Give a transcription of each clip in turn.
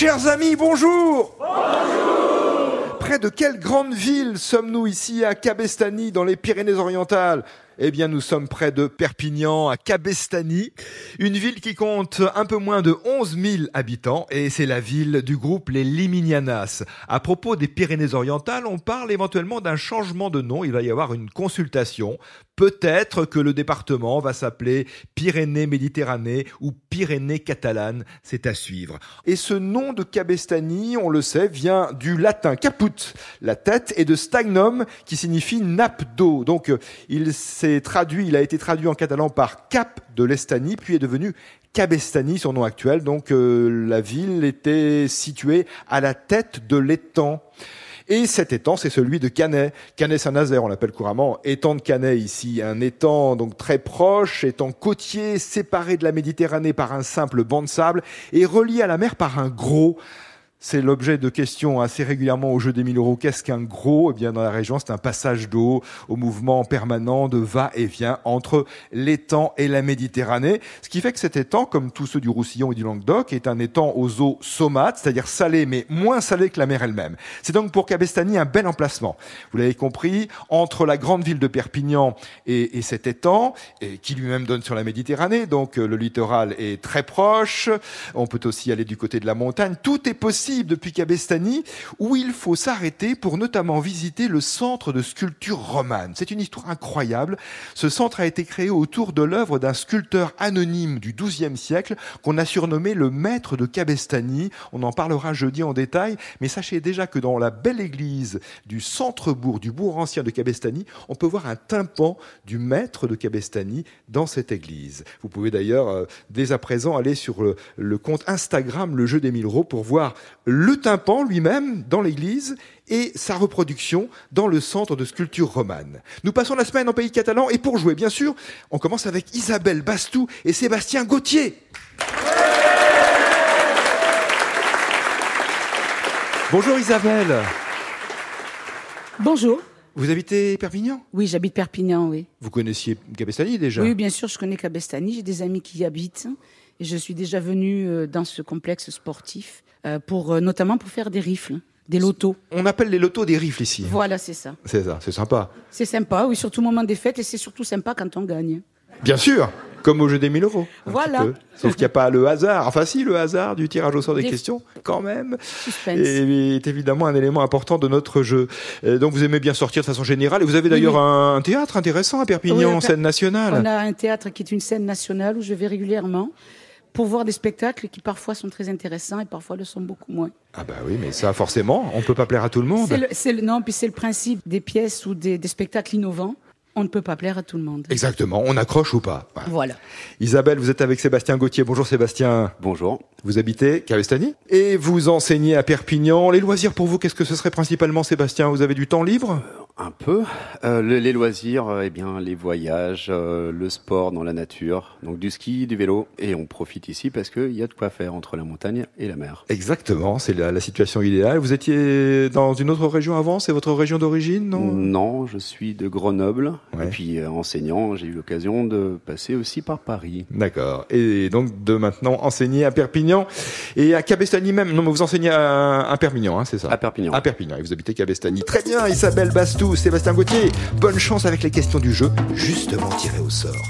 Chers amis, bonjour. Bonjour Près de quelle grande ville sommes-nous ici à Cabestany, dans les Pyrénées-Orientales? Eh bien, nous sommes près de Perpignan, à Cabestany, une ville qui compte un peu moins de 11 000 habitants, et c'est la ville du groupe les Liminianas. À propos des Pyrénées-Orientales, on parle éventuellement d'un changement de nom. Il va y avoir une consultation Peut-être que le département va s'appeler Pyrénées-Méditerranée ou Pyrénées-Catalanes, c'est à suivre. Et ce nom de Cabestany, on le sait, vient du latin caput, la tête, et de stagnum, qui signifie nappe d'eau. Donc il s'est traduit, il a été traduit en catalan par Cap de l'Estanie, puis est devenu Cabestany, son nom actuel. Donc euh, la ville était située à la tête de l'étang. Et cet étang, c'est celui de Canet. Canet-Saint-Nazaire, on l'appelle couramment étang de Canet ici. Un étang donc très proche, étang côtier, séparé de la Méditerranée par un simple banc de sable et relié à la mer par un gros c'est l'objet de questions assez régulièrement au jeu des 1000 euros. Qu'est-ce qu'un gros? Eh bien, dans la région, c'est un passage d'eau au mouvement permanent de va-et-vient entre l'étang et la Méditerranée. Ce qui fait que cet étang, comme tous ceux du Roussillon et du Languedoc, est un étang aux eaux saumates, c'est-à-dire salées, mais moins salées que la mer elle-même. C'est donc pour Cabestany un bel emplacement. Vous l'avez compris, entre la grande ville de Perpignan et, et cet étang, qui lui-même donne sur la Méditerranée, donc euh, le littoral est très proche. On peut aussi aller du côté de la montagne. Tout est possible depuis Cabestany, où il faut s'arrêter pour notamment visiter le centre de sculpture romane. C'est une histoire incroyable. Ce centre a été créé autour de l'œuvre d'un sculpteur anonyme du XIIe siècle qu'on a surnommé le maître de Cabestany. On en parlera jeudi en détail, mais sachez déjà que dans la belle église du centre-bourg, du bourg ancien de Cabestany, on peut voir un tympan du maître de Cabestany dans cette église. Vous pouvez d'ailleurs euh, dès à présent aller sur le, compte Instagram Le Jeu des Mille pour voir le tympan lui-même dans l'église et sa reproduction dans le centre de sculpture romane. Nous passons la semaine en pays catalan et pour jouer, bien sûr, on commence avec Isabelle Bastou et Sébastien Gauthier. Bonjour Isabelle. Bonjour. Vous habitez Perpignan? Oui, j'habite Perpignan, oui. Vous connaissiez Cabestany déjà? Oui, bien sûr, je connais Cabestany. J'ai des amis qui y habitent et je suis déjà venue euh, dans ce complexe sportif euh, pour euh, notamment pour faire des rifles, des lotos. On appelle les lotos des rifles ici. Voilà, c'est ça. C'est ça, c'est sympa. C'est sympa, oui, surtout au moment des fêtes et c'est surtout sympa quand on gagne. Bien sûr, comme au jeu des 1000 euros. Voilà. Sauf qu'il n'y a pas le hasard. Enfin, si, le hasard du tirage au sort des Des- questions, quand même, Suspense. est, est évidemment un élément important de notre jeu. Donc, vous aimez bien sortir de façon générale. Et vous avez d'ailleurs oui. un, un théâtre intéressant à Perpignan, Oui, Per- scène nationale. On a un théâtre qui est une scène nationale où je vais régulièrement pour voir des spectacles qui parfois sont très intéressants et parfois le sont beaucoup moins. Ah bah oui, mais ça, forcément, on peut pas plaire à tout le monde. C'est le, non, puis c'est le principe des pièces ou des, des spectacles innovants. On ne peut pas plaire à tout le monde. Exactement, on accroche ou pas. Voilà. Voilà. Isabelle, vous êtes avec Sébastien Gauthier. Bonjour Sébastien. Bonjour. Vous habitez Cabestany et vous enseignez à Perpignan. Les loisirs pour vous, qu'est-ce que ce serait principalement, Sébastien? Vous avez du temps libre? Un peu. Euh, le- les loisirs, euh, eh bien, les voyages, euh, le sport dans la nature, donc du ski, du vélo, et on profite ici parce qu'il y a de quoi faire entre la montagne et la mer. Exactement, c'est la, la situation idéale. Vous étiez dans une autre région avant C'est votre région d'origine, non? Non, je suis de Grenoble, Ouais. et puis enseignant, j'ai eu l'occasion de passer aussi par Paris. D'accord. Et donc de maintenant enseigner à Perpignan et à Cabestany même. Non, mais vous enseignez à, à Perpignan, hein, c'est ça? À Perpignan. À Perpignan. Et vous habitez Cabestany. Très bien, Isabelle Bastou, Sébastien Gauthier. Bonne chance avec les questions du jeu, justement tirées au sort.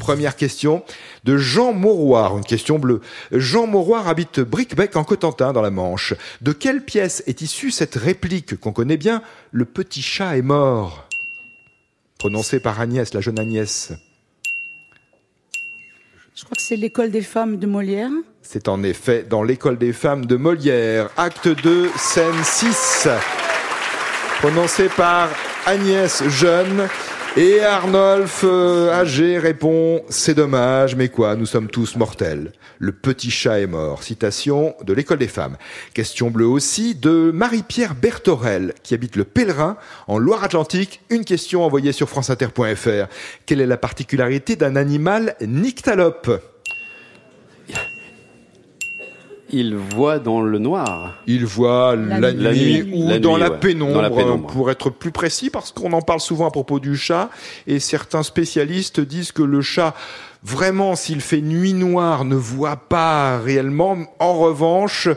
Première question de Jean Mauroir, une question bleue. Jean Mauroir habite Bricbec en Cotentin dans la Manche. De quelle pièce est issue cette réplique qu'on connaît bien Le petit chat est mort? Prononcée par Agnès, la jeune Agnès. Je crois que c'est l'école des femmes de Molière. C'est en effet dans l'école des femmes de Molière, acte 2, scène 6, prononcé par Agnès Jeune. Et Arnolphe, euh, âgé, répond C'est dommage, mais quoi, nous sommes tous mortels. Le petit chat est mort. Citation de l'école des femmes. Question bleue aussi de Marie-Pierre Bertorel, qui habite le Pèlerin, en Loire-Atlantique. Une question envoyée sur franceinter.fr. Quelle est la particularité d'un animal nyctalope? Il voit dans le noir. Il voit la, La nuit, nuit. ou La dans, nuit, la ouais. pénombre, Dans la pénombre. pour être plus précis, parce qu'on en parle souvent à propos du chat, et certains spécialistes disent que le chat, vraiment, s'il fait nuit noire, ne voit pas réellement. En revanche,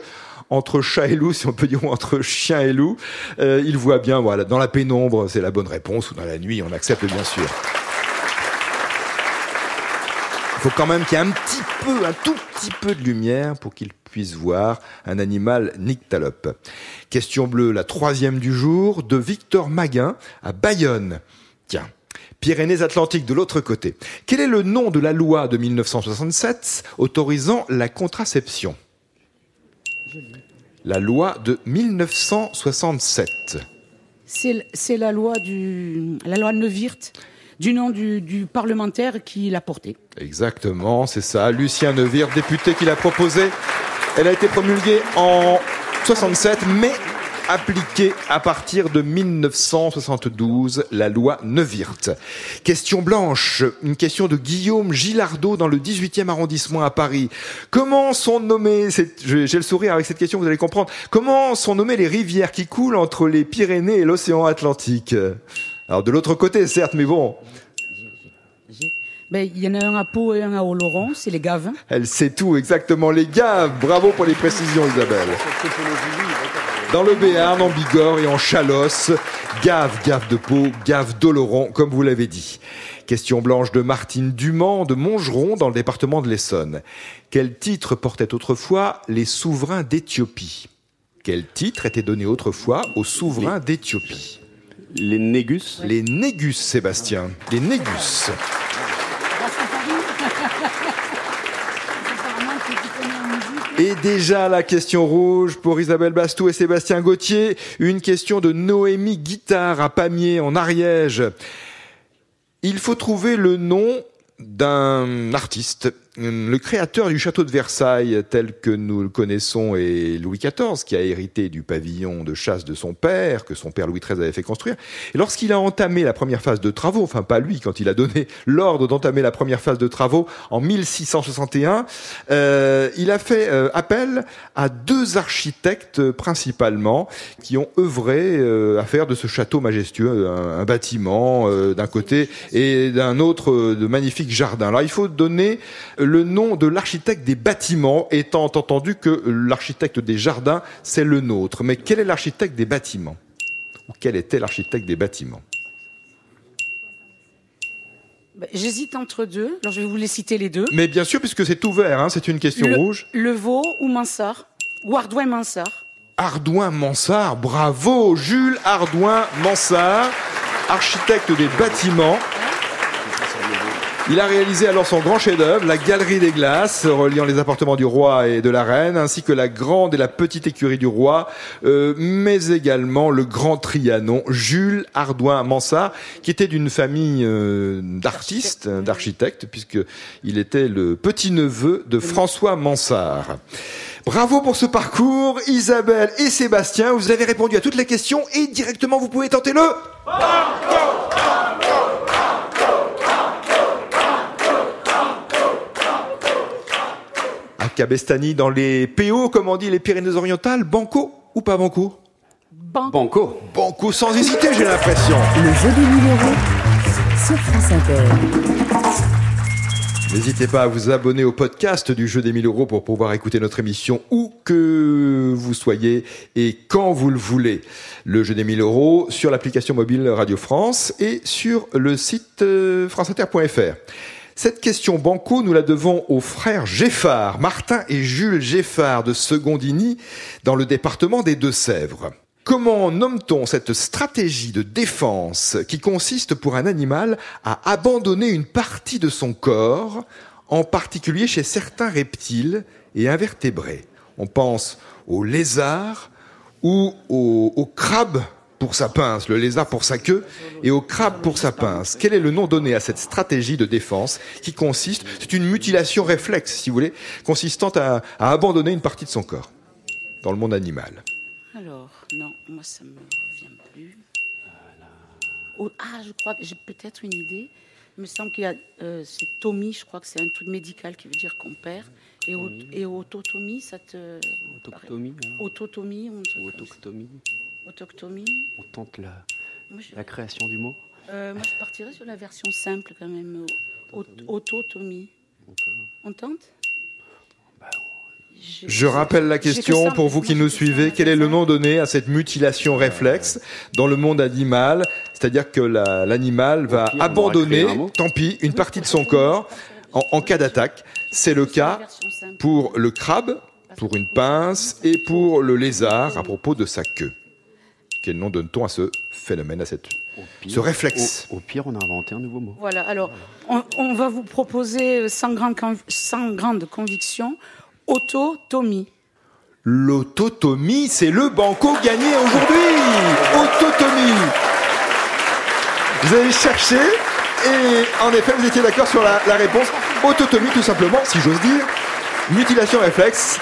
entre chat et loup, si on peut dire, ou entre chien et loup. Euh, il voit bien, voilà, dans la pénombre, c'est la bonne réponse, ou dans la nuit, on accepte bien sûr. Il faut quand même qu'il y ait un petit peu, un tout petit peu de lumière pour qu'il puisse voir un animal nyctalope. Question bleue, la troisième du jour, de Victor Maguin à Bayonne. Tiens. Pyrénées-Atlantiques de l'autre côté. Quel est le nom de la loi de 1967 autorisant la contraception? La loi de 1967. C'est la loi du la loi Neuwirth du nom du, du parlementaire qui l'a porté. Exactement, c'est ça. Lucien Neuwirth, député qui l'a proposé. Elle a été promulguée en 67, mais appliquée à partir de 1972, la loi Neuwirth. Question blanche, une question de Guillaume Gilardot dans le 18e arrondissement à Paris. Comment sont nommées, j'ai le sourire avec cette question, vous allez comprendre, comment sont nommées les rivières qui coulent entre les Pyrénées et l'océan Atlantique? Alors de l'autre côté, certes, mais bon, ben, il y en a un à Pau et un à Oloron, c'est les gaves. Elle sait tout, exactement, les gaves. Bravo pour les précisions, Isabelle. Dans le Béarn, en Bigorre et en Chalosse, gave, gave de Pau, gave d'Oloron, comme vous l'avez dit. Question blanche de Martine Dumont de Montgeron dans le département de l'Essonne. Quel titre portait autrefois les souverains d'Éthiopie? Quel titre était donné autrefois aux souverains d'Éthiopie? Les Négus Les Négus, Sébastien. Les Négus. Et déjà la question rouge pour Isabelle Bastou et Sébastien Gauthier. Une question de Noémie Guitard à Pamiers en Ariège. Il faut trouver le nom d'un artiste le créateur du château de Versailles tel que nous le connaissons est Louis XIV, qui a hérité du pavillon de chasse de son père, que son père Louis XIII avait fait construire. Et lorsqu'il a entamé la première phase de travaux, enfin pas lui, quand il a donné l'ordre d'entamer la première phase de travaux en 1661, euh, il a fait euh, appel à deux architectes principalement qui ont œuvré euh, à faire de ce château majestueux un, un bâtiment euh, d'un côté et d'un autre de magnifiques jardins. Alors il faut donner le nom de l'architecte des bâtiments, étant entendu que l'architecte des jardins, c'est le nôtre. Mais quel est l'architecte des bâtiments? Ou quel était l'architecte des bâtiments? Ben, J'hésite entre deux. Alors je vais vous les citer les deux. Mais bien sûr, puisque c'est ouvert, hein, c'est une question le, rouge. Levaux ou Mansart Ou Ardouin Mansart Ardouin Mansart, bravo Jules Ardouin Mansart, architecte des bâtiments. Il a réalisé alors son grand chef-d'œuvre, la Galerie des Glaces, reliant les appartements du roi et de la reine, ainsi que la grande et la petite écurie du roi, euh, mais également le grand Trianon, Jules Ardouin Mansart, qui était d'une famille euh, d'artistes, d'architectes, puisque il était le petit-neveu de François Mansart. Bravo pour ce parcours, Isabelle et Sébastien. Vous avez répondu à toutes les questions et directement vous pouvez tenter le. Cabestany, dans les PO, comme on dit, les Pyrénées-Orientales, banco ou pas banco? Banco. Banco. Banco sans hésiter, j'ai l'impression. Le jeu des numéros sur France Inter. N'hésitez pas à vous abonner au podcast du jeu des 1000 euros pour pouvoir écouter notre émission où que vous soyez et quand vous le voulez. Le jeu des 1000 euros sur l'application mobile Radio France et sur le site euh, franceinter.fr. Cette question banco, nous la devons aux frères Geffard, Martin et Jules Geffard de Secondini, dans le département des Deux-Sèvres. Comment nomme-t-on cette stratégie de défense qui consiste pour un animal à abandonner une partie de son corps, en particulier chez certains reptiles et invertébrés? On pense aux lézards ou aux crabes pour sa pince, le lézard pour sa queue et au crabe pour sa pince. Quel est le nom donné à cette stratégie de défense qui consiste, c'est une mutilation réflexe, si vous voulez, consistant à, à abandonner une partie de son corps dans le monde animal Alors, non, moi ça me revient plus. Oh, ah, je crois que j'ai peut-être une idée. Il me semble qu'il y a, euh, c'est Tommy, je crois que c'est un truc médical qui veut dire qu'on perd. Et, au, et autotomie, ça te. Autoctomie. hein. Autotomie, autoctomie. On tente la, Moi, je, la création du mot. euh, moi, je partirais sur la version simple quand même. Au- Autotomie. On tente? Bah, Je rappelle la question pour vous qui nous suivez. Quel est le nom donné à cette mutilation réflexe dans le monde animal? C'est-à-dire que la- l'animal va pire, abandonner, tant pis, une partie de son corps en, en cas d'attaque. C'est le cas pour le crabe, pour une pince et pour le lézard à propos de sa queue. Quel nom donne-t-on à ce phénomène, à cette... Au pire, Ce réflexe. Au, au pire, on a inventé un nouveau mot. Voilà, alors on, on va vous proposer euh, sans grande, conv- sans grande conviction autotomie. L'autotomie, c'est le banco gagné aujourd'hui Autotomie Vous avez cherché et en effet vous étiez d'accord sur la, la réponse. Autotomie tout simplement, si j'ose dire. Mutilation réflexe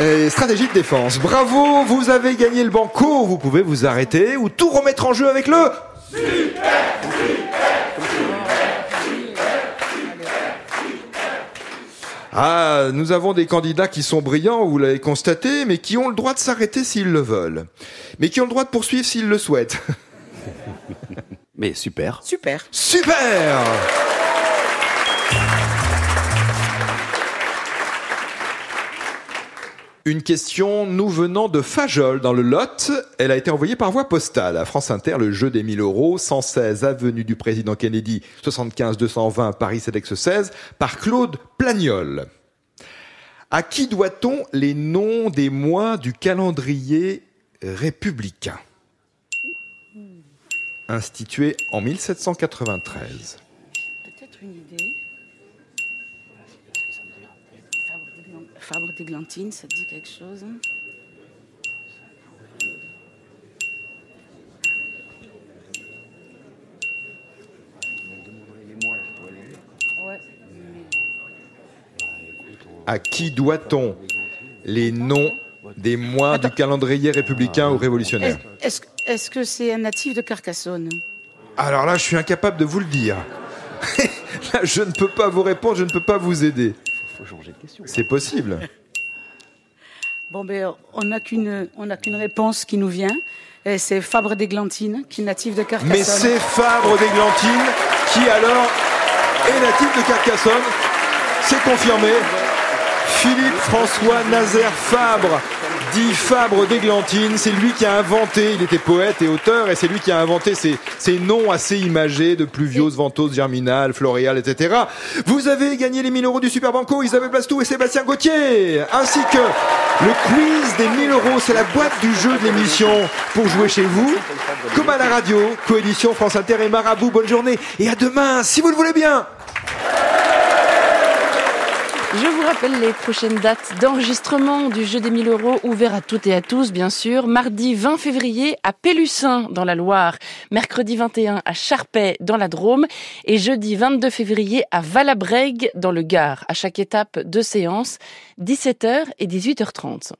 et stratégie de défense. Bravo, vous avez gagné le banco. Vous pouvez vous arrêter ou tout remettre en jeu avec le... Ah, nous avons des candidats qui sont brillants, vous l'avez constaté, mais qui ont le droit de s'arrêter s'ils le veulent. Mais qui ont le droit de poursuivre s'ils le souhaitent. Mais super. Super. Super Une question nous venant de Fajol dans le Lot. Elle a été envoyée par voie postale à France Inter, le jeu des 1000 euros, 116 avenue du président Kennedy, 75 220 Paris CEDEX 16, par Claude Plagnol. À qui doit-on les noms des mois du calendrier républicain? Institué en 1793. Peut-être une idée. Fabre d'Églantine, ça te dit quelque chose? À qui doit-on les noms des mois du calendrier républicain ou révolutionnaire? Est-ce que c'est un natif de Carcassonne? Alors là, je suis incapable de vous le dire. Là, je ne peux pas vous répondre, je ne peux pas vous aider. Faut changer de question. C'est possible. Bon, ben, on n'a qu'une on n'a qu'une réponse qui nous vient. Et C'est Fabre d'Églantine, qui est natif de Carcassonne. Mais c'est Fabre d'Églantine qui alors est natif de Carcassonne. C'est confirmé. Philippe François Nazaire Fabre, Fabre d'Églantine, c'est lui qui a inventé, il était poète et auteur, et c'est lui qui a inventé ces, ces noms assez imagés de pluviose, ventose, germinal, floréal, etc. Vous avez gagné les 1000 euros du Super Banco, Isabelle Blastou et Sébastien Gauthier, ainsi que le quiz des 1000 euros, c'est la boîte du jeu de l'émission pour jouer chez vous, comme à la radio, coédition France Inter et Marabout, bonne journée, et à demain, si vous le voulez bien Je vous rappelle les prochaines dates d'enregistrement du jeu des 1000 euros, ouvert à toutes et à tous, bien sûr. Mardi 20 février à Pélussin, dans la Loire. Mercredi 21 à Charpay, dans la Drôme. Et jeudi 22 février à Valabrègue, dans le Gard. À chaque étape, deux séances, 17h et 18h30.